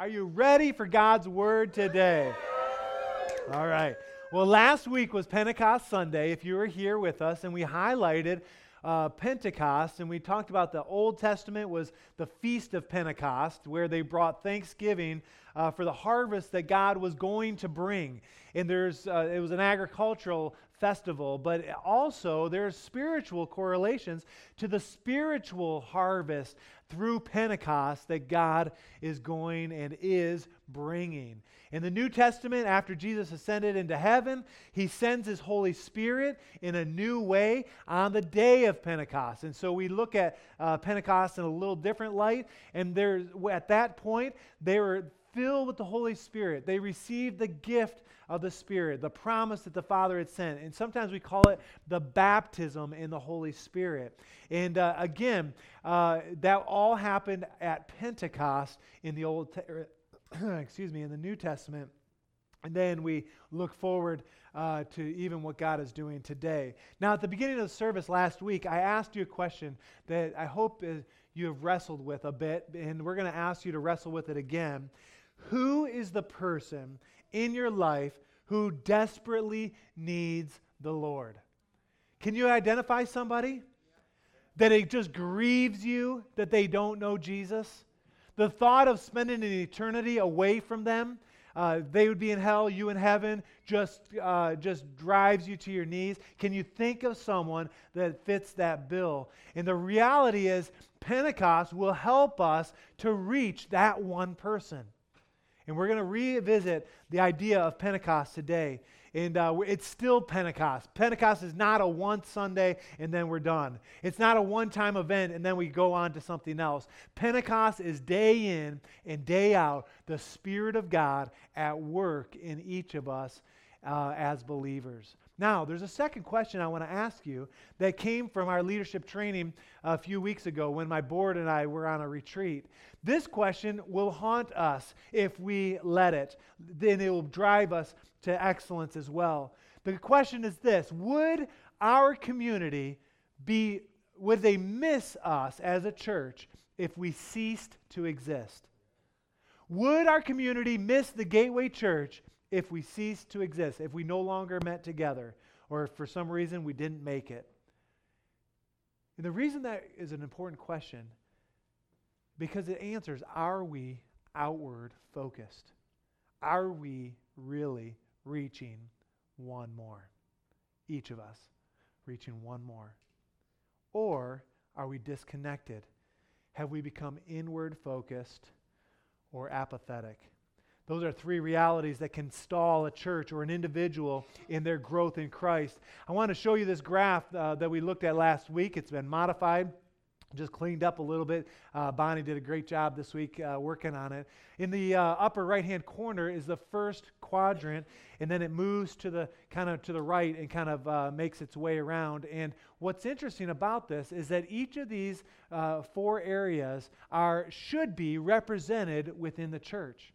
Are you ready for God's word today? All right. Well, last week was Pentecost Sunday, if you were here with us, and we highlighted uh, Pentecost, and we talked about the Old Testament was the Feast of Pentecost, where they brought thanksgiving uh, for the harvest that God was going to bring. And there's, uh, it was an agricultural festival, but also there's spiritual correlations to the spiritual harvest through Pentecost that God is going and is bringing. In the New Testament, after Jesus ascended into heaven, he sends his Holy Spirit in a new way on the day of Pentecost. And so we look at uh, Pentecost in a little different light. And there's, at that point, they were filled with the Holy Spirit. They received the gift of the Spirit, the promise that the Father had sent. And sometimes we call it the baptism in the Holy Spirit. And uh, again, uh, that all happened at Pentecost in the Old, excuse me, in the New Testament. And then we look forward uh, to even what God is doing today. Now, at the beginning of the service last week, I asked you a question that I hope is, you have wrestled with a bit, and we're going to ask you to wrestle with it again. Who is the person in your life who desperately needs the Lord? Can you identify somebody? That it just grieves you that they don't know Jesus? The thought of spending an eternity away from them, uh, they would be in hell, you in heaven, just, uh, just drives you to your knees. Can you think of someone that fits that bill? And the reality is, Pentecost will help us to reach that one person. And we're going to revisit the idea of Pentecost today. And uh, it's still Pentecost. Pentecost is not a one Sunday and then we're done. It's not a one time event and then we go on to something else. Pentecost is day in and day out the Spirit of God at work in each of us uh, as believers. Now, there's a second question I want to ask you that came from our leadership training a few weeks ago when my board and I were on a retreat. This question will haunt us if we let it, then it will drive us to excellence as well. The question is this Would our community be, would they miss us as a church if we ceased to exist? Would our community miss the Gateway Church if we cease to exist, if we no longer met together, or if for some reason we didn't make it? And the reason that is an important question, because it answers are we outward focused? Are we really reaching one more? Each of us reaching one more. Or are we disconnected? Have we become inward focused or apathetic? Those are three realities that can stall a church or an individual in their growth in Christ. I want to show you this graph uh, that we looked at last week. It's been modified just cleaned up a little bit. Uh, Bonnie did a great job this week uh, working on it. In the uh, upper right hand corner is the first quadrant, and then it moves to the kind of to the right and kind of uh, makes its way around. And what's interesting about this is that each of these uh, four areas are should be represented within the church.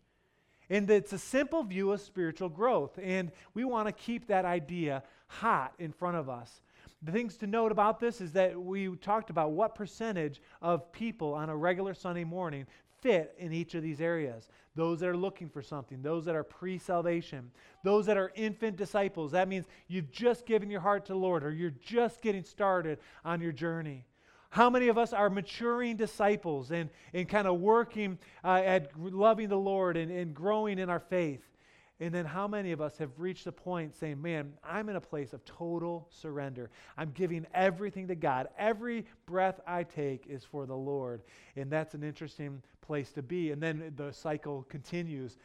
And it's a simple view of spiritual growth. And we want to keep that idea hot in front of us. The things to note about this is that we talked about what percentage of people on a regular Sunday morning fit in each of these areas. Those that are looking for something, those that are pre salvation, those that are infant disciples. That means you've just given your heart to the Lord or you're just getting started on your journey. How many of us are maturing disciples and, and kind of working uh, at loving the Lord and, and growing in our faith? And then how many of us have reached the point saying, man, I'm in a place of total surrender. I'm giving everything to God. Every breath I take is for the Lord. And that's an interesting place to be. And then the cycle continues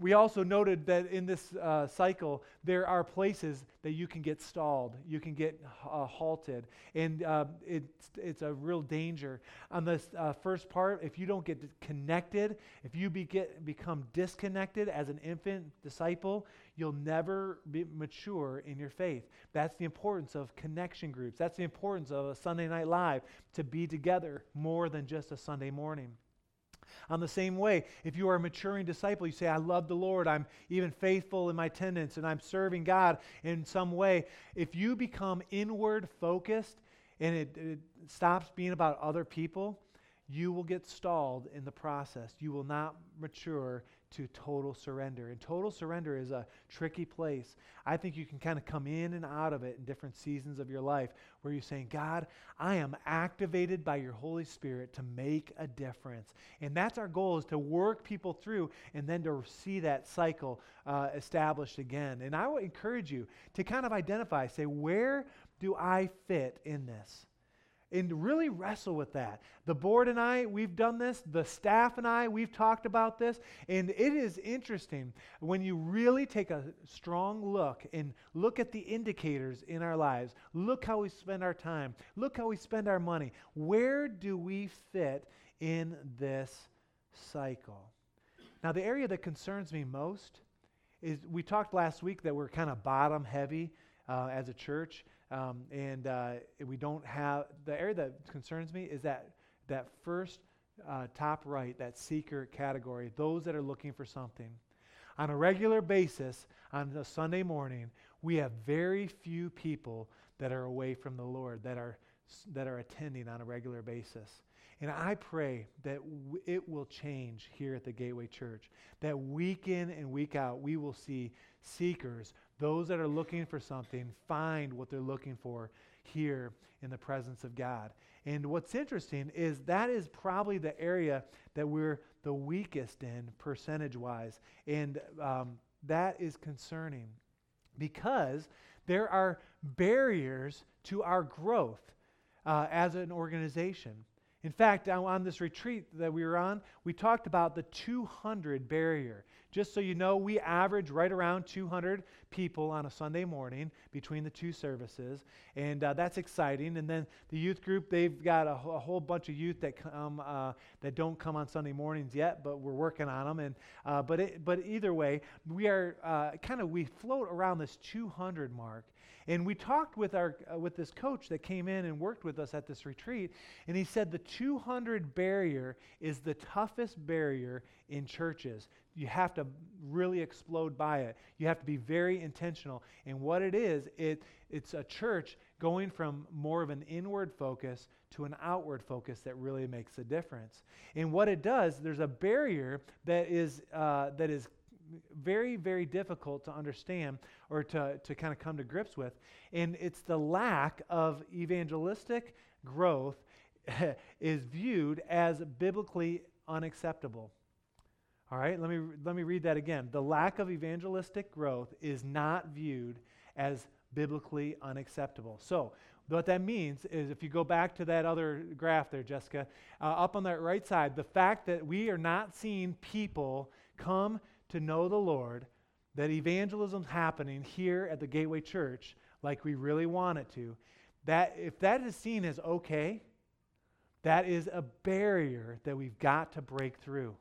we also noted that in this uh, cycle, there are places that you can get stalled, you can get uh, halted, and uh, it's, it's a real danger. On this uh, first part, if you don't get connected, if you be get, become disconnected as an infant disciple, you'll never be mature in your faith. That's the importance of connection groups. That's the importance of a Sunday Night Live to be together more than just a Sunday morning. On the same way, if you are a maturing disciple, you say, I love the Lord, I'm even faithful in my attendance, and I'm serving God in some way. If you become inward focused and it, it stops being about other people, you will get stalled in the process. You will not mature to total surrender. And total surrender is a tricky place. I think you can kind of come in and out of it in different seasons of your life where you're saying, God, I am activated by your Holy Spirit to make a difference. And that's our goal is to work people through and then to see that cycle uh, established again. And I would encourage you to kind of identify, say, where do I fit in this? And really wrestle with that. The board and I, we've done this. The staff and I, we've talked about this. And it is interesting when you really take a strong look and look at the indicators in our lives. Look how we spend our time. Look how we spend our money. Where do we fit in this cycle? Now, the area that concerns me most is we talked last week that we're kind of bottom heavy uh, as a church. Um, and uh, we don't have the area that concerns me is that that first uh, top right, that seeker category, those that are looking for something. On a regular basis, on a Sunday morning, we have very few people that are away from the Lord that are that are attending on a regular basis. And I pray that w- it will change here at the Gateway Church. That week in and week out, we will see seekers those that are looking for something find what they're looking for here in the presence of God. And what's interesting is that is probably the area that we're the weakest in percentage wise. And um, that is concerning because there are barriers to our growth uh, as an organization. In fact, on this retreat that we were on, we talked about the 200 barrier. Just so you know, we average right around 200 people on a Sunday morning between the two services, and uh, that's exciting. And then the youth group, they've got a, a whole bunch of youth that come uh, that don't come on Sunday mornings yet, but we're working on them. And uh, but it, but either way, we are uh, kind of we float around this 200 mark. And we talked with our uh, with this coach that came in and worked with us at this retreat, and he said the 200 barrier is the toughest barrier in churches. You have to really explode by it. You have to be very intentional. And what it is, it it's a church going from more of an inward focus to an outward focus that really makes a difference. And what it does, there's a barrier that is uh, that is very, very difficult to understand or to, to kind of come to grips with. And it's the lack of evangelistic growth is viewed as biblically unacceptable. All right, let me, let me read that again. The lack of evangelistic growth is not viewed as biblically unacceptable. So, what that means is if you go back to that other graph there, Jessica, uh, up on that right side, the fact that we are not seeing people come to know the Lord, that evangelism's happening here at the Gateway Church like we really want it to, that if that is seen as okay, that is a barrier that we've got to break through.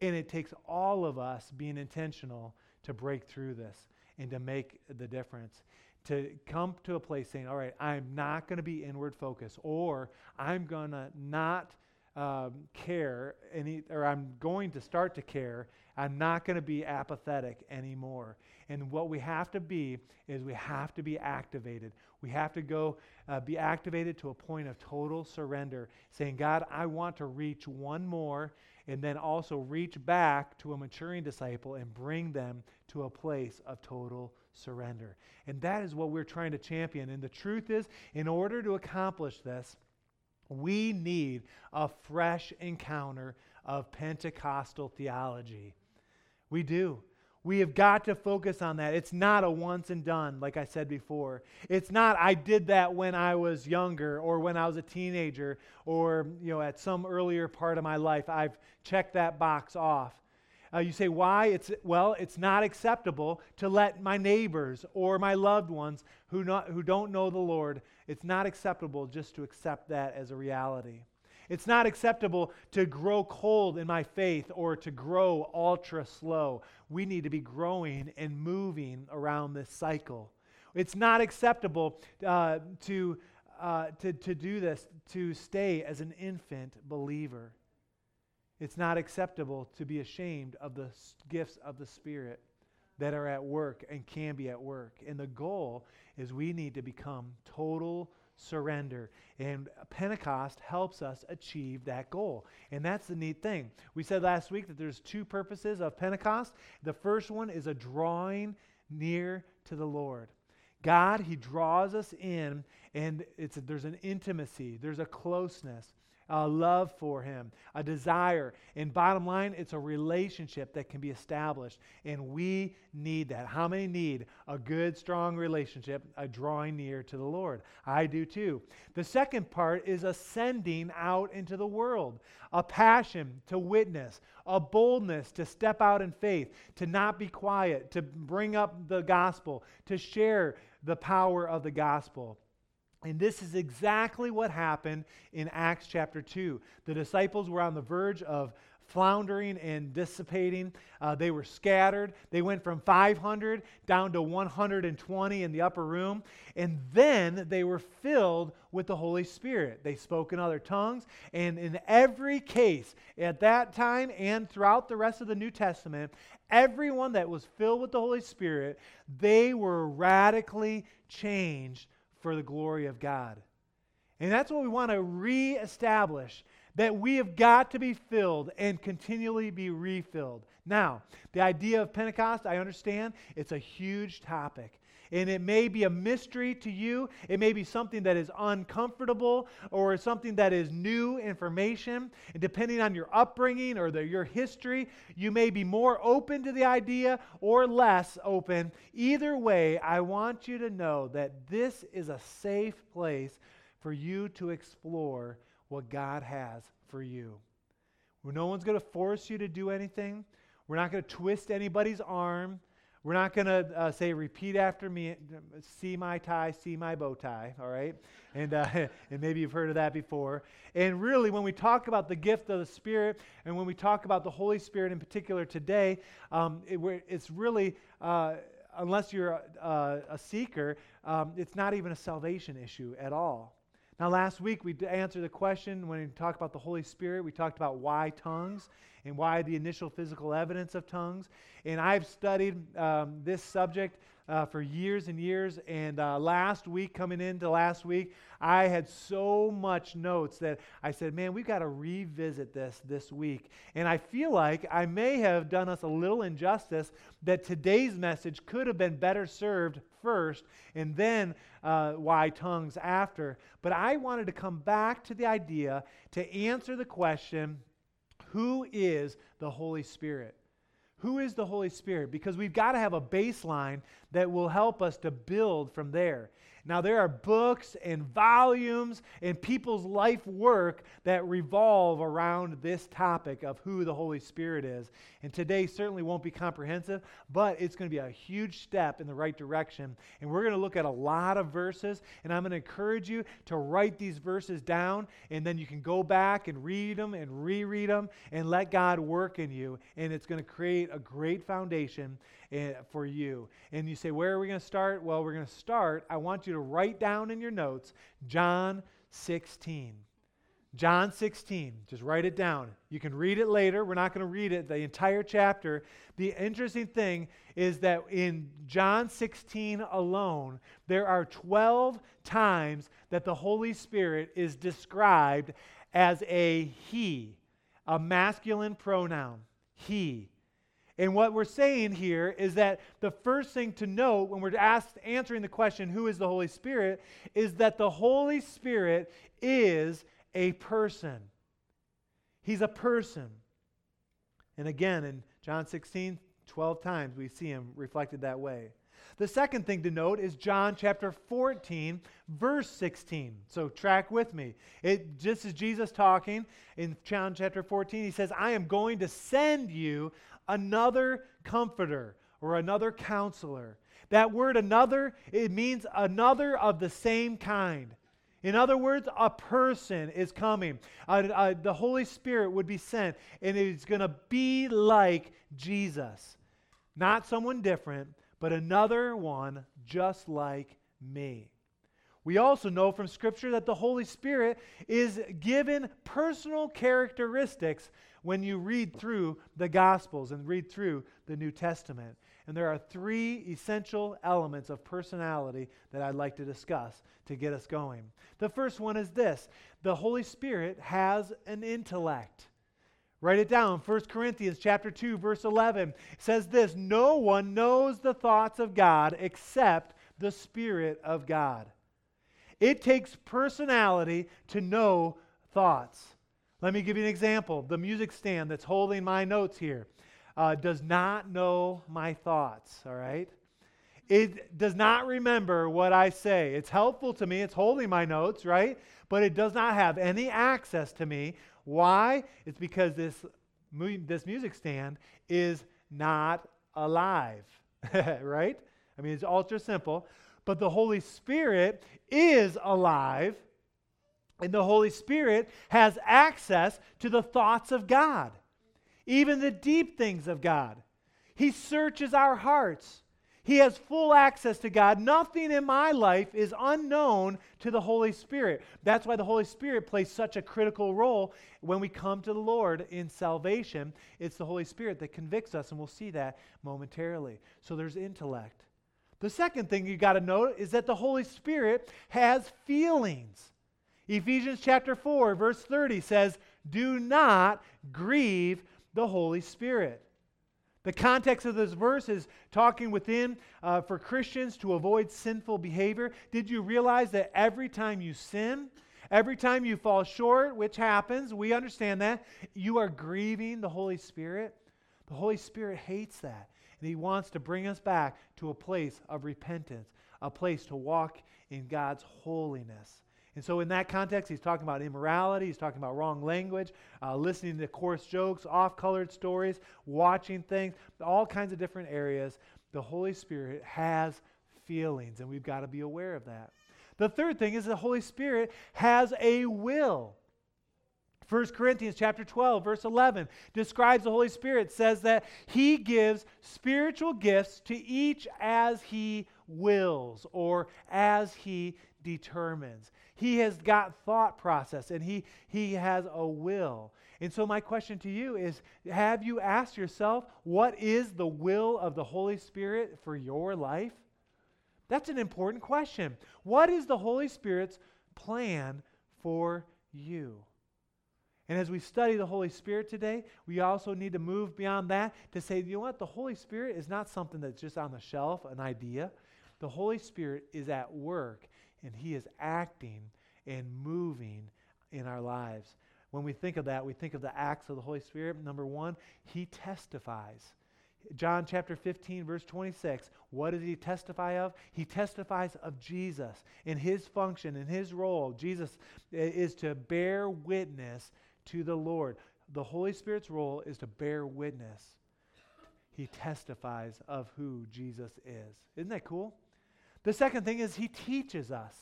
And it takes all of us being intentional to break through this and to make the difference. To come to a place saying, all right, I'm not going to be inward focused, or I'm going to not um, care, any, or I'm going to start to care. I'm not going to be apathetic anymore. And what we have to be is we have to be activated. We have to go uh, be activated to a point of total surrender, saying, God, I want to reach one more, and then also reach back to a maturing disciple and bring them to a place of total surrender. And that is what we're trying to champion. And the truth is, in order to accomplish this, we need a fresh encounter of Pentecostal theology. We do. We have got to focus on that. It's not a once and done, like I said before. It's not I did that when I was younger or when I was a teenager or you know at some earlier part of my life. I've checked that box off. Uh, you say, why? It's, well, it's not acceptable to let my neighbors or my loved ones who, not, who don't know the Lord, it's not acceptable just to accept that as a reality. It's not acceptable to grow cold in my faith or to grow ultra slow. We need to be growing and moving around this cycle. It's not acceptable uh, to, uh, to, to do this, to stay as an infant believer. It's not acceptable to be ashamed of the gifts of the Spirit that are at work and can be at work. And the goal is we need to become total surrender. And Pentecost helps us achieve that goal. And that's the neat thing. We said last week that there's two purposes of Pentecost. The first one is a drawing near to the Lord. God, He draws us in, and it's there's an intimacy, there's a closeness a love for Him, a desire. And bottom line, it's a relationship that can be established. And we need that. How many need a good, strong relationship, a drawing near to the Lord? I do too. The second part is ascending out into the world, a passion to witness, a boldness to step out in faith, to not be quiet, to bring up the gospel, to share the power of the gospel. And this is exactly what happened in Acts chapter 2. The disciples were on the verge of floundering and dissipating. Uh, they were scattered. They went from 500 down to 120 in the upper room. And then they were filled with the Holy Spirit. They spoke in other tongues. And in every case, at that time and throughout the rest of the New Testament, everyone that was filled with the Holy Spirit, they were radically changed for the glory of God. And that's what we want to reestablish that we have got to be filled and continually be refilled. Now, the idea of Pentecost, I understand, it's a huge topic. And it may be a mystery to you. It may be something that is uncomfortable or something that is new information. And depending on your upbringing or the, your history, you may be more open to the idea or less open. Either way, I want you to know that this is a safe place for you to explore what God has for you. No one's going to force you to do anything. We're not going to twist anybody's arm. We're not going to uh, say, repeat after me, see my tie, see my bow tie, all right? And, uh, and maybe you've heard of that before. And really, when we talk about the gift of the Spirit, and when we talk about the Holy Spirit in particular today, um, it, it's really, uh, unless you're a, a seeker, um, it's not even a salvation issue at all. Now, last week we answered the question when we talked about the Holy Spirit. We talked about why tongues and why the initial physical evidence of tongues. And I've studied um, this subject uh, for years and years. And uh, last week, coming into last week, I had so much notes that I said, man, we've got to revisit this this week. And I feel like I may have done us a little injustice that today's message could have been better served first and then uh, why tongues after. But I wanted to come back to the idea to answer the question who is the Holy Spirit? Who is the Holy Spirit? Because we've got to have a baseline that will help us to build from there. Now, there are books and volumes and people's life work that revolve around this topic of who the Holy Spirit is. And today certainly won't be comprehensive, but it's going to be a huge step in the right direction. And we're going to look at a lot of verses, and I'm going to encourage you to write these verses down, and then you can go back and read them and reread them and let God work in you. And it's going to create a great foundation eh, for you. And you say, Where are we going to start? Well, we're going to start. I want you to write down in your notes John 16. John 16, just write it down. You can read it later. We're not going to read it, the entire chapter. The interesting thing is that in John 16 alone, there are 12 times that the Holy Spirit is described as a he, a masculine pronoun. He. And what we're saying here is that the first thing to note when we're asked, answering the question, who is the Holy Spirit, is that the Holy Spirit is a person. He's a person. And again, in John 16, 12 times we see him reflected that way. The second thing to note is John chapter 14, verse 16. So track with me. It just as Jesus talking in John chapter 14, he says, I am going to send you another comforter or another counselor. That word another, it means another of the same kind. In other words, a person is coming. Uh, uh, the Holy Spirit would be sent, and it's going to be like Jesus. Not someone different, but another one just like me. We also know from Scripture that the Holy Spirit is given personal characteristics when you read through the Gospels and read through the New Testament. And there are three essential elements of personality that I'd like to discuss to get us going. The first one is this the Holy Spirit has an intellect. Write it down. 1 Corinthians chapter 2 verse 11 says this, no one knows the thoughts of God except the spirit of God. It takes personality to know thoughts. Let me give you an example. The music stand that's holding my notes here uh, does not know my thoughts, all right? It does not remember what I say. It's helpful to me, it's holding my notes, right? But it does not have any access to me. Why? It's because this, this music stand is not alive, right? I mean, it's ultra simple. But the Holy Spirit is alive, and the Holy Spirit has access to the thoughts of God, even the deep things of God. He searches our hearts. He has full access to God. Nothing in my life is unknown to the Holy Spirit. That's why the Holy Spirit plays such a critical role when we come to the Lord in salvation. It's the Holy Spirit that convicts us, and we'll see that momentarily. So there's intellect. The second thing you got to note is that the Holy Spirit has feelings. Ephesians chapter 4, verse 30 says, Do not grieve the Holy Spirit. The context of this verse is talking within uh, for Christians to avoid sinful behavior. Did you realize that every time you sin, every time you fall short, which happens, we understand that, you are grieving the Holy Spirit? The Holy Spirit hates that. And He wants to bring us back to a place of repentance, a place to walk in God's holiness. And so, in that context, he's talking about immorality, he's talking about wrong language, uh, listening to coarse jokes, off colored stories, watching things, all kinds of different areas. The Holy Spirit has feelings, and we've got to be aware of that. The third thing is the Holy Spirit has a will. 1 Corinthians chapter 12 verse 11 describes the Holy Spirit says that he gives spiritual gifts to each as he wills or as he determines. He has got thought process and he he has a will. And so my question to you is have you asked yourself what is the will of the Holy Spirit for your life? That's an important question. What is the Holy Spirit's plan for you? And as we study the Holy Spirit today, we also need to move beyond that to say, you know what? The Holy Spirit is not something that's just on the shelf, an idea. The Holy Spirit is at work, and He is acting and moving in our lives. When we think of that, we think of the acts of the Holy Spirit. Number one, He testifies. John chapter 15, verse 26. What does he testify of? He testifies of Jesus in his function, in his role. Jesus eh, is to bear witness to the Lord. The Holy Spirit's role is to bear witness. He testifies of who Jesus is. Isn't that cool? The second thing is he teaches us.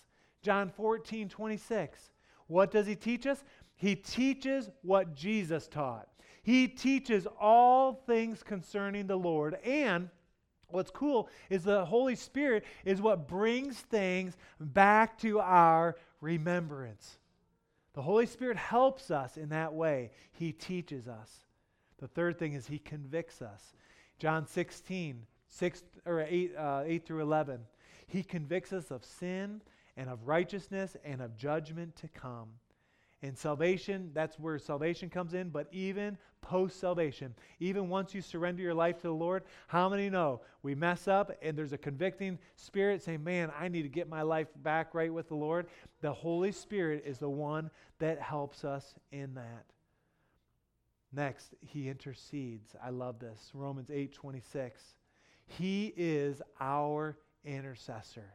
John 14, 26. What does he teach us? He teaches what Jesus taught. He teaches all things concerning the Lord. And what's cool is the Holy Spirit is what brings things back to our remembrance. The Holy Spirit helps us in that way. He teaches us. The third thing is He convicts us. John 16, 6 or 8, uh, 8 through 11. He convicts us of sin and of righteousness and of judgment to come. And salvation, that's where salvation comes in, but even post salvation, even once you surrender your life to the Lord, how many know we mess up and there's a convicting spirit saying, Man, I need to get my life back right with the Lord? The Holy Spirit is the one that helps us in that. Next, he intercedes. I love this. Romans 8 26. He is our intercessor.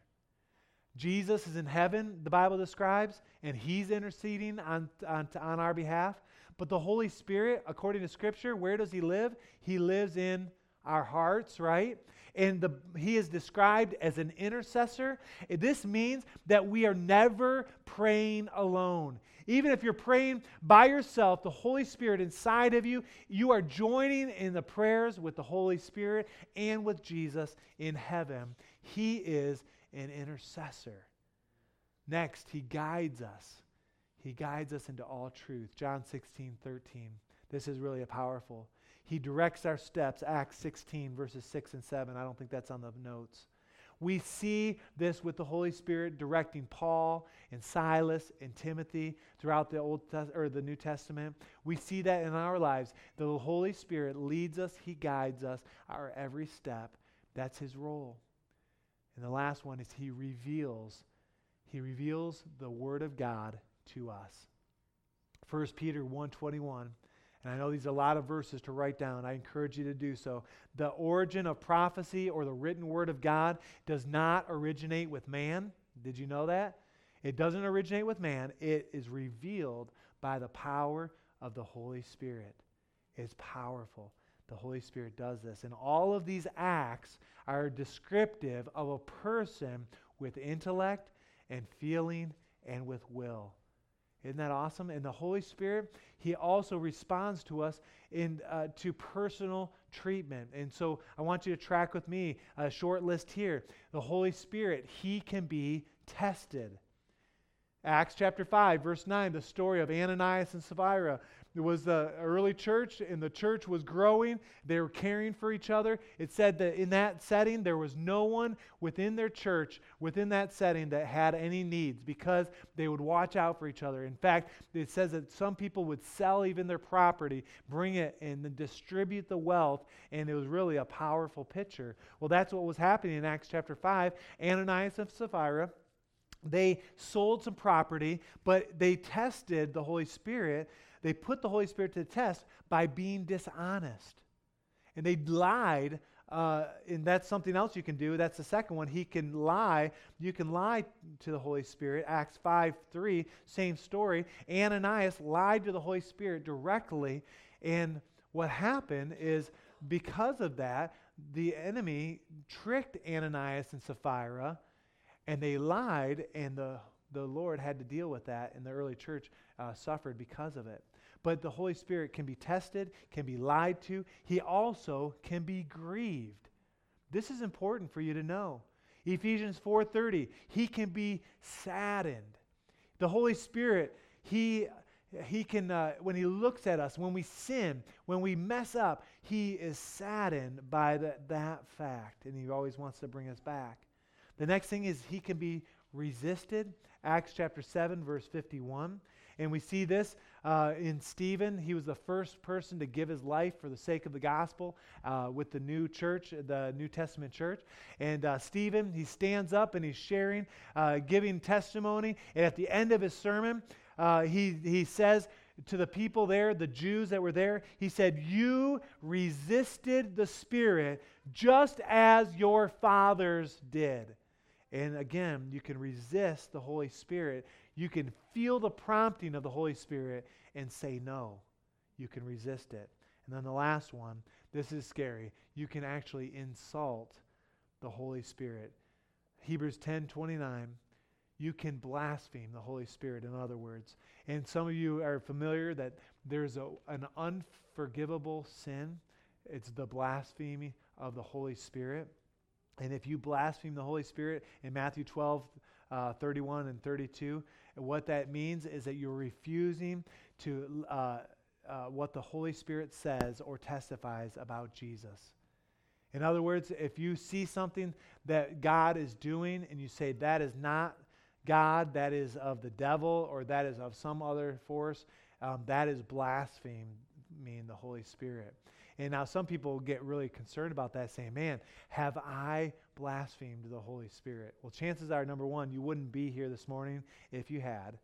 Jesus is in heaven, the Bible describes, and he's interceding on, on, on our behalf. But the Holy Spirit, according to Scripture, where does he live? He lives in our hearts, right? And the, he is described as an intercessor. This means that we are never praying alone. Even if you're praying by yourself, the Holy Spirit inside of you, you are joining in the prayers with the Holy Spirit and with Jesus in heaven. He is an intercessor. Next, he guides us. He guides us into all truth. John 16, 13. This is really a powerful. He directs our steps. Acts 16, verses 6 and 7. I don't think that's on the notes. We see this with the Holy Spirit directing Paul and Silas and Timothy throughout the Old Tes- or the New Testament. We see that in our lives. The Holy Spirit leads us, he guides us our every step. That's his role. And the last one is he reveals he reveals the word of God to us. 1 Peter 1:21 and I know these are a lot of verses to write down. I encourage you to do so. The origin of prophecy or the written word of God does not originate with man. Did you know that? It doesn't originate with man. It is revealed by the power of the Holy Spirit. It's powerful. The Holy Spirit does this. And all of these acts are descriptive of a person with intellect and feeling and with will. Isn't that awesome? And the Holy Spirit, He also responds to us in uh, to personal treatment. And so I want you to track with me a short list here. The Holy Spirit, He can be tested. Acts chapter 5, verse 9, the story of Ananias and Sapphira. It was the early church, and the church was growing. They were caring for each other. It said that in that setting, there was no one within their church, within that setting, that had any needs because they would watch out for each other. In fact, it says that some people would sell even their property, bring it, and distribute the wealth, and it was really a powerful picture. Well, that's what was happening in Acts chapter 5. Ananias and Sapphira they sold some property, but they tested the Holy Spirit they put the Holy Spirit to the test by being dishonest. And they lied, uh, and that's something else you can do. That's the second one. He can lie. You can lie to the Holy Spirit. Acts 5 3, same story. Ananias lied to the Holy Spirit directly. And what happened is because of that, the enemy tricked Ananias and Sapphira, and they lied, and the, the Lord had to deal with that, and the early church uh, suffered because of it. But the Holy Spirit can be tested, can be lied to. He also can be grieved. This is important for you to know. Ephesians 4:30, he can be saddened. The Holy Spirit, he he can uh, when he looks at us when we sin when we mess up he is saddened by the, that fact and he always wants to bring us back the next thing is he can be resisted acts chapter 7 verse 51 and we see this uh, in Stephen. He was the first person to give his life for the sake of the gospel uh, with the new church, the New Testament church. And uh, Stephen, he stands up and he's sharing, uh, giving testimony. And at the end of his sermon, uh, he, he says, to the people there, the Jews that were there, he said, You resisted the Spirit just as your fathers did. And again, you can resist the Holy Spirit you can feel the prompting of the Holy Spirit and say no. You can resist it. And then the last one, this is scary. You can actually insult the Holy Spirit. Hebrews 10 29. You can blaspheme the Holy Spirit, in other words. And some of you are familiar that there's a, an unforgivable sin. It's the blasphemy of the Holy Spirit. And if you blaspheme the Holy Spirit in Matthew 12, uh, 31 and 32, what that means is that you're refusing to uh, uh, what the Holy Spirit says or testifies about Jesus. In other words, if you see something that God is doing and you say that is not God, that is of the devil, or that is of some other force, um, that is blaspheming the Holy Spirit. And now some people get really concerned about that, saying, Man, have I blasphemed the Holy Spirit? Well, chances are, number one, you wouldn't be here this morning if you had.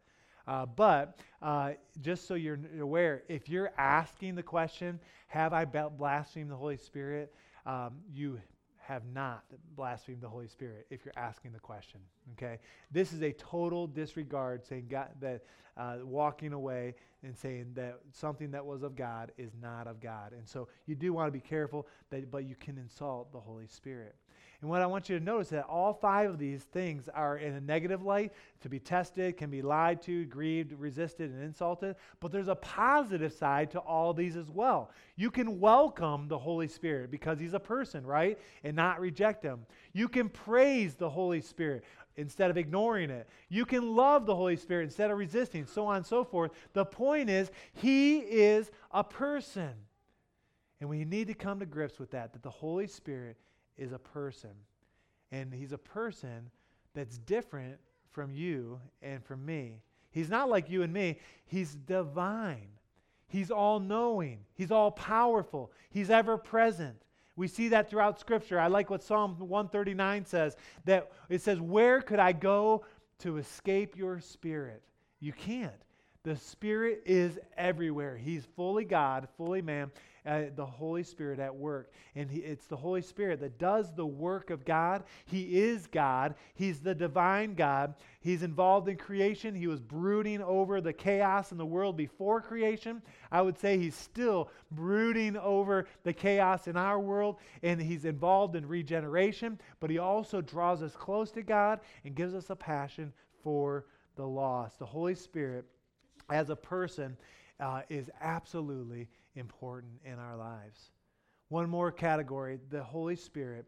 Uh, but uh, just so you're aware, if you're asking the question, Have I blasphemed the Holy Spirit? Um, you have not blasphemed the Holy Spirit if you're asking the question. Okay? This is a total disregard, saying God, that uh, walking away and saying that something that was of God is not of God. And so you do want to be careful, that, but you can insult the Holy Spirit. And what I want you to notice is that all five of these things are in a negative light to be tested, can be lied to, grieved, resisted, and insulted. But there's a positive side to all these as well. You can welcome the Holy Spirit because he's a person, right? And not reject him. You can praise the Holy Spirit instead of ignoring it. You can love the Holy Spirit instead of resisting, so on and so forth. The point is, He is a person. And we need to come to grips with that, that the Holy Spirit is a person. And He's a person that's different from you and from me. He's not like you and me, He's divine. He's all knowing. He's all powerful. He's ever present. We see that throughout Scripture. I like what Psalm 139 says that it says, Where could I go to escape your spirit? You can't. The Spirit is everywhere. He's fully God, fully man, uh, the Holy Spirit at work. And he, it's the Holy Spirit that does the work of God. He is God, He's the divine God. He's involved in creation. He was brooding over the chaos in the world before creation. I would say He's still brooding over the chaos in our world, and He's involved in regeneration, but He also draws us close to God and gives us a passion for the lost. The Holy Spirit as a person uh, is absolutely important in our lives. One more category the Holy Spirit.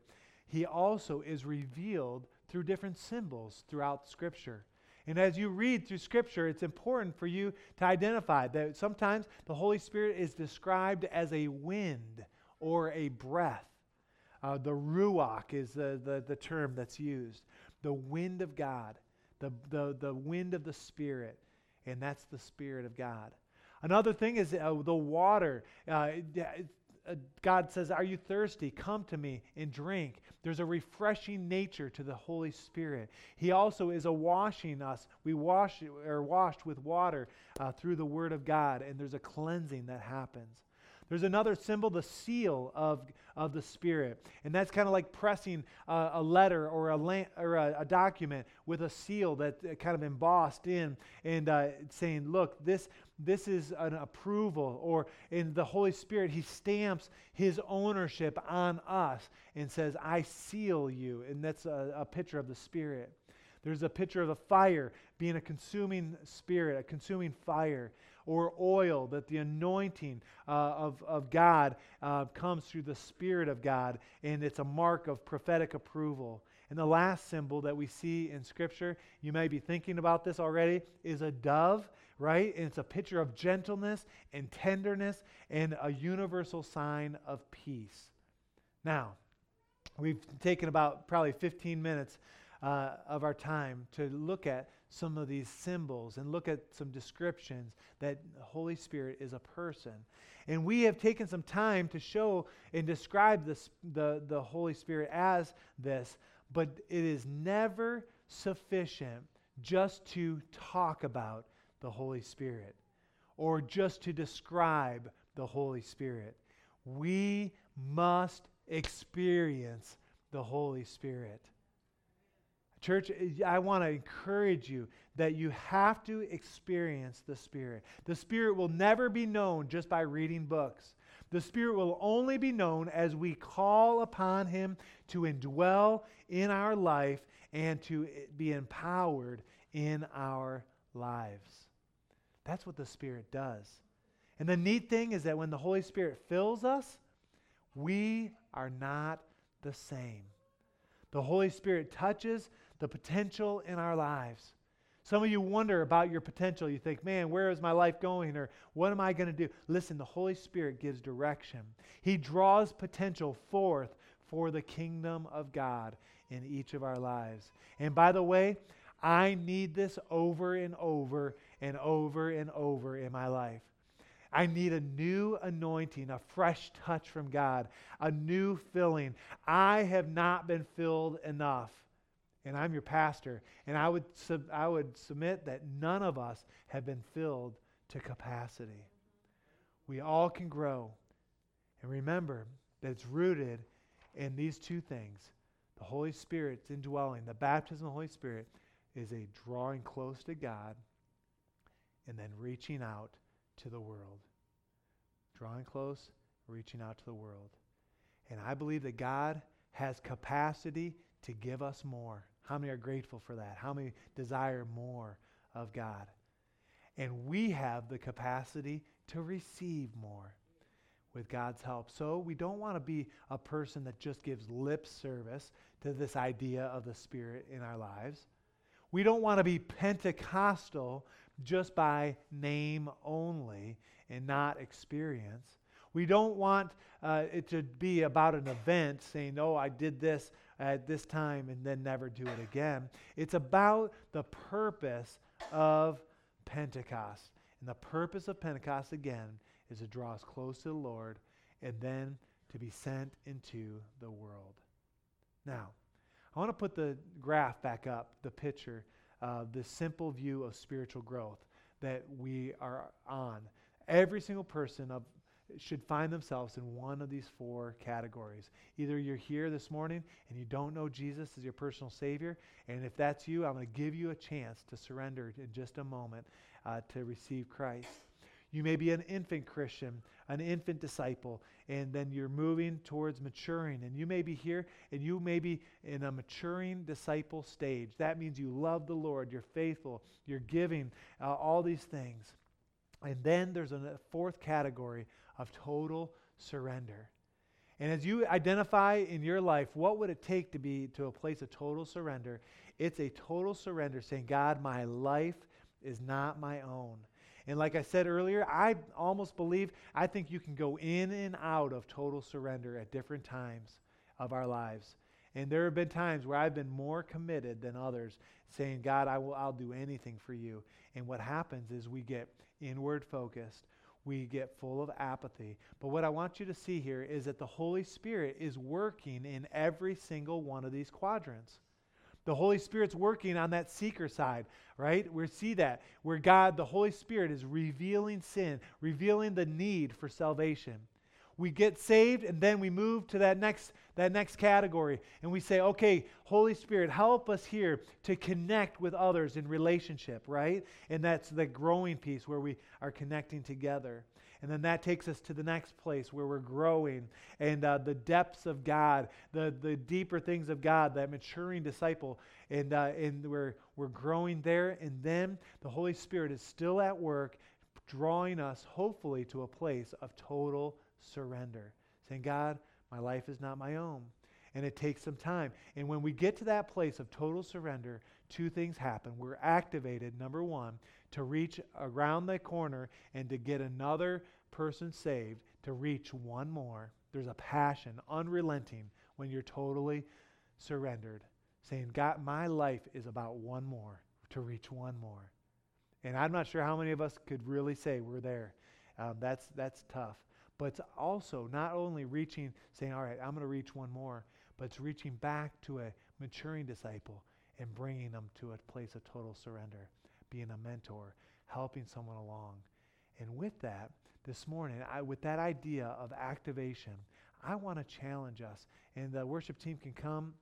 He also is revealed through different symbols throughout Scripture. And as you read through Scripture, it's important for you to identify that sometimes the Holy Spirit is described as a wind or a breath. Uh, the ruach is the, the, the term that's used. The wind of God, the, the, the wind of the Spirit and that's the Spirit of God. Another thing is uh, the water. Uh, uh, God says, Are you thirsty? Come to me and drink. There's a refreshing nature to the Holy Spirit. He also is a washing us. We wash are washed with water uh, through the Word of God, and there's a cleansing that happens. There's another symbol, the seal of, of the Spirit. And that's kind of like pressing a, letter or, a, la- or a, a, document with a seal that uh, kind of embossed in and uh, saying, look, this, this is an approval. Or in the Holy Spirit, He stamps His ownership on us and says, I seal you. And that's a, a picture of the Spirit. There's a picture of the fire being a consuming spirit, a consuming fire or oil, that the anointing uh, of, of God uh, comes through the Spirit of God, and it's a mark of prophetic approval. And the last symbol that we see in Scripture, you may be thinking about this already, is a dove, right? And it's a picture of gentleness and tenderness and a universal sign of peace. Now, we've taken about probably 15 minutes uh, of our time to look at some of these symbols and look at some descriptions that the Holy Spirit is a person. And we have taken some time to show and describe this, the, the Holy Spirit as this, but it is never sufficient just to talk about the Holy Spirit or just to describe the Holy Spirit. We must experience the Holy Spirit. Church, I want to encourage you that you have to experience the Spirit. The Spirit will never be known just by reading books. The Spirit will only be known as we call upon Him to indwell in our life and to be empowered in our lives. That's what the Spirit does. And the neat thing is that when the Holy Spirit fills us, we are not the same. The Holy Spirit touches the potential in our lives. Some of you wonder about your potential. You think, man, where is my life going? Or what am I going to do? Listen, the Holy Spirit gives direction. He draws potential forth for the kingdom of God in each of our lives. And by the way, I need this over and over and over and over in my life. I need a new anointing, a fresh touch from God, a new filling. I have not been filled enough and I'm your pastor, and I would, sub- I would submit that none of us have been filled to capacity. We all can grow. And remember that it's rooted in these two things the Holy Spirit's indwelling, the baptism of the Holy Spirit is a drawing close to God and then reaching out to the world. Drawing close, reaching out to the world. And I believe that God has capacity to give us more. How many are grateful for that? How many desire more of God? And we have the capacity to receive more with God's help. So we don't want to be a person that just gives lip service to this idea of the Spirit in our lives. We don't want to be Pentecostal just by name only and not experience. We don't want uh, it to be about an event saying, oh, I did this at this time and then never do it again. It's about the purpose of Pentecost. And the purpose of Pentecost, again, is to draw us close to the Lord and then to be sent into the world. Now, I want to put the graph back up, the picture, uh, the simple view of spiritual growth that we are on. Every single person of, should find themselves in one of these four categories. Either you're here this morning and you don't know Jesus as your personal Savior, and if that's you, I'm going to give you a chance to surrender in just a moment uh, to receive Christ. You may be an infant Christian, an infant disciple, and then you're moving towards maturing. And you may be here and you may be in a maturing disciple stage. That means you love the Lord, you're faithful, you're giving, uh, all these things. And then there's a fourth category of total surrender. And as you identify in your life, what would it take to be to a place of total surrender? It's a total surrender saying, God, my life is not my own. And like I said earlier, I almost believe, I think you can go in and out of total surrender at different times of our lives. And there have been times where I've been more committed than others, saying, God, I will, I'll do anything for you. And what happens is we get inward focused, we get full of apathy. But what I want you to see here is that the Holy Spirit is working in every single one of these quadrants. The Holy Spirit's working on that seeker side, right? We see that where God, the Holy Spirit, is revealing sin, revealing the need for salvation. We get saved and then we move to that next that next category and we say, "Okay, Holy Spirit, help us here to connect with others in relationship," right? And that's the growing piece where we are connecting together. And then that takes us to the next place where we're growing and uh, the depths of God, the, the deeper things of God, that maturing disciple. And, uh, and we're, we're growing there. And then the Holy Spirit is still at work, drawing us, hopefully, to a place of total surrender. Saying, God, my life is not my own. And it takes some time. And when we get to that place of total surrender, two things happen. We're activated, number one, to reach around the corner and to get another person saved, to reach one more. There's a passion, unrelenting, when you're totally surrendered, saying, God, my life is about one more, to reach one more. And I'm not sure how many of us could really say we're there. Um, that's, that's tough. But it's also not only reaching, saying, all right, I'm going to reach one more, but it's reaching back to a maturing disciple and bringing them to a place of total surrender being a mentor, helping someone along. And with that, this morning, I, with that idea of activation, I want to challenge us. And the worship team can come.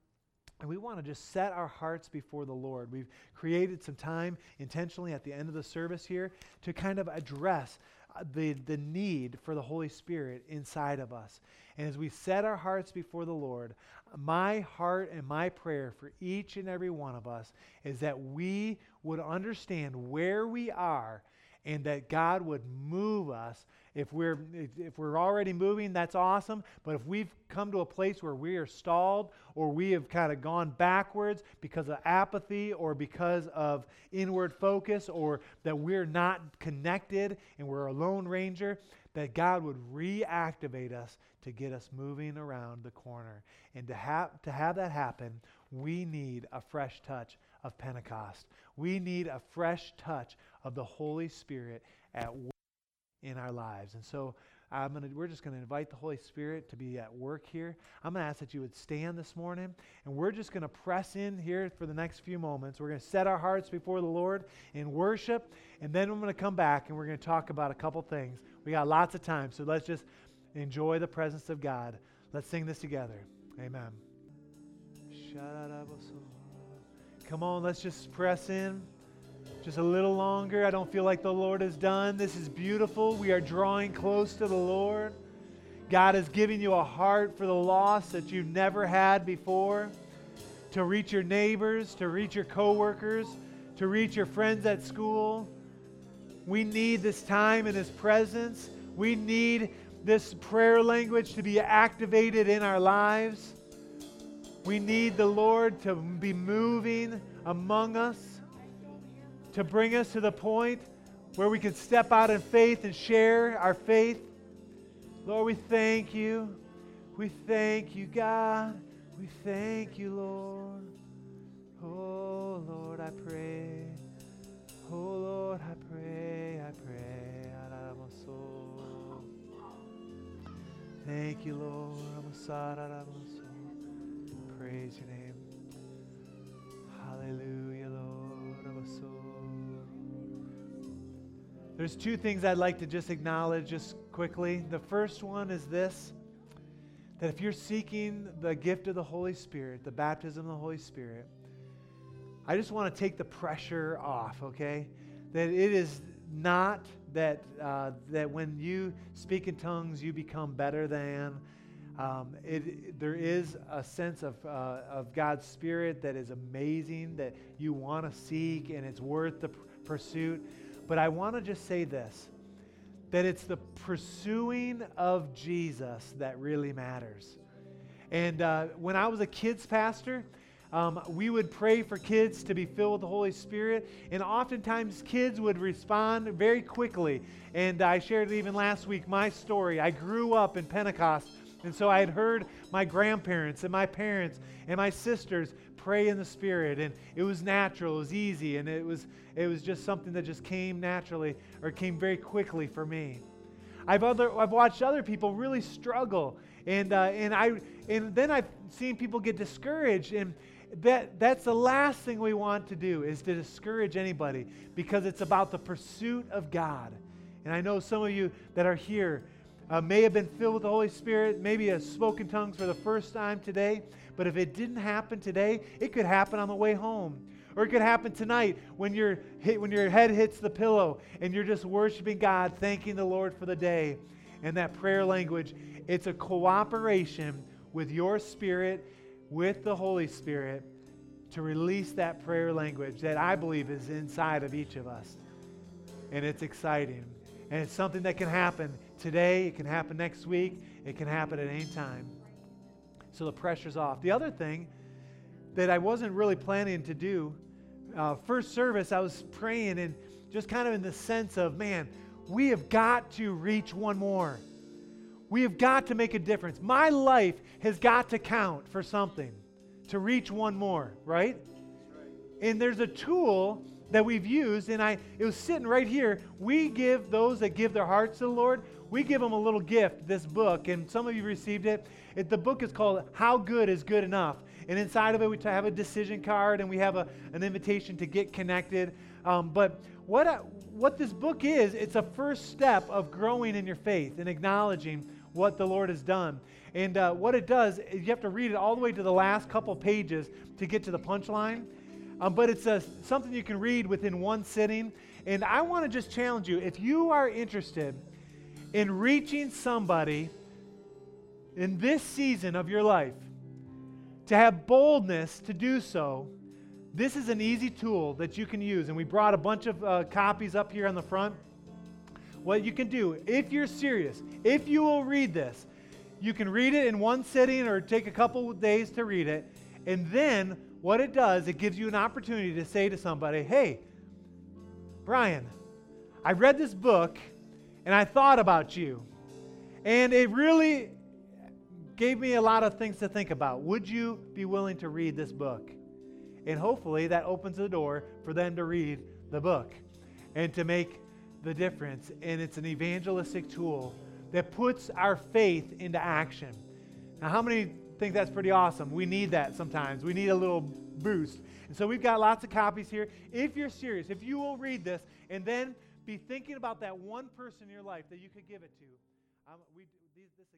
And we want to just set our hearts before the Lord. We've created some time intentionally at the end of the service here to kind of address the, the need for the Holy Spirit inside of us. And as we set our hearts before the Lord, my heart and my prayer for each and every one of us is that we would understand where we are and that God would move us. If we're, if we're already moving, that's awesome. But if we've come to a place where we are stalled or we have kind of gone backwards because of apathy or because of inward focus or that we're not connected and we're a lone ranger, that God would reactivate us to get us moving around the corner. And to have, to have that happen, we need a fresh touch of Pentecost. We need a fresh touch of the Holy Spirit at work in our lives. And so I'm gonna, we're just going to invite the Holy Spirit to be at work here. I'm going to ask that you would stand this morning, and we're just going to press in here for the next few moments. We're going to set our hearts before the Lord in worship, and then I'm going to come back and we're going to talk about a couple things. We got lots of time, so let's just enjoy the presence of God. Let's sing this together. Amen. Come on, let's just press in just a little longer. I don't feel like the Lord is done. This is beautiful. We are drawing close to the Lord. God is giving you a heart for the lost that you've never had before, to reach your neighbors, to reach your coworkers, to reach your friends at school. We need this time in His presence. We need this prayer language to be activated in our lives. We need the Lord to be moving among us. To bring us to the point where we can step out in faith and share our faith. Lord, we thank you. We thank you, God. We thank you, Lord. Oh, Lord, I pray. Oh, Lord, I pray, I pray. Thank you, Lord. Praise your name. Hallelujah, There's two things I'd like to just acknowledge just quickly. The first one is this that if you're seeking the gift of the Holy Spirit, the baptism of the Holy Spirit, I just want to take the pressure off, okay? That it is not that, uh, that when you speak in tongues, you become better than. Um, it, there is a sense of, uh, of God's Spirit that is amazing, that you want to seek, and it's worth the pursuit. But I want to just say this that it's the pursuing of Jesus that really matters. And uh, when I was a kids pastor, um, we would pray for kids to be filled with the Holy Spirit, and oftentimes kids would respond very quickly. And I shared even last week my story. I grew up in Pentecost, and so I had heard my grandparents and my parents and my sisters pray in the Spirit, and it was natural, it was easy, and it was it was just something that just came naturally or came very quickly for me. I've other I've watched other people really struggle, and uh, and I and then I've seen people get discouraged and that, that's the last thing we want to do is to discourage anybody because it's about the pursuit of God. And I know some of you that are here uh, may have been filled with the Holy Spirit, maybe have spoken tongues for the first time today. But if it didn't happen today, it could happen on the way home. Or it could happen tonight when, you when your head hits the pillow and you're just worshiping God, thanking the Lord for the day. And that prayer language, it's a cooperation with your spirit with the Holy Spirit to release that prayer language that I believe is inside of each of us. And it's exciting. And it's something that can happen today, it can happen next week, it can happen at any time. So the pressure's off. The other thing that I wasn't really planning to do, uh, first service, I was praying and just kind of in the sense of, man, we have got to reach one more. We have got to make a difference. My life has got to count for something to reach one more, right? And there's a tool that we've used, and I it was sitting right here. We give those that give their hearts to the Lord, we give them a little gift, this book, and some of you received it. it the book is called How Good is Good Enough. And inside of it, we have a decision card and we have a, an invitation to get connected. Um, but what, I, what this book is, it's a first step of growing in your faith and acknowledging what the Lord has done. And uh, what it does is you have to read it all the way to the last couple pages to get to the punchline. Um, but it's a, something you can read within one sitting. And I want to just challenge you if you are interested in reaching somebody in this season of your life, to have boldness to do so, this is an easy tool that you can use. And we brought a bunch of uh, copies up here on the front what you can do, if you're serious, if you will read this, you can read it in one sitting or take a couple days to read it. And then what it does, it gives you an opportunity to say to somebody, hey, Brian, I read this book and I thought about you. And it really gave me a lot of things to think about. Would you be willing to read this book? And hopefully that opens the door for them to read the book and to make the difference, and it's an evangelistic tool that puts our faith into action. Now, how many think that's pretty awesome? We need that sometimes. We need a little boost. And so we've got lots of copies here. If you're serious, if you will read this and then be thinking about that one person in your life that you could give it to, um, we,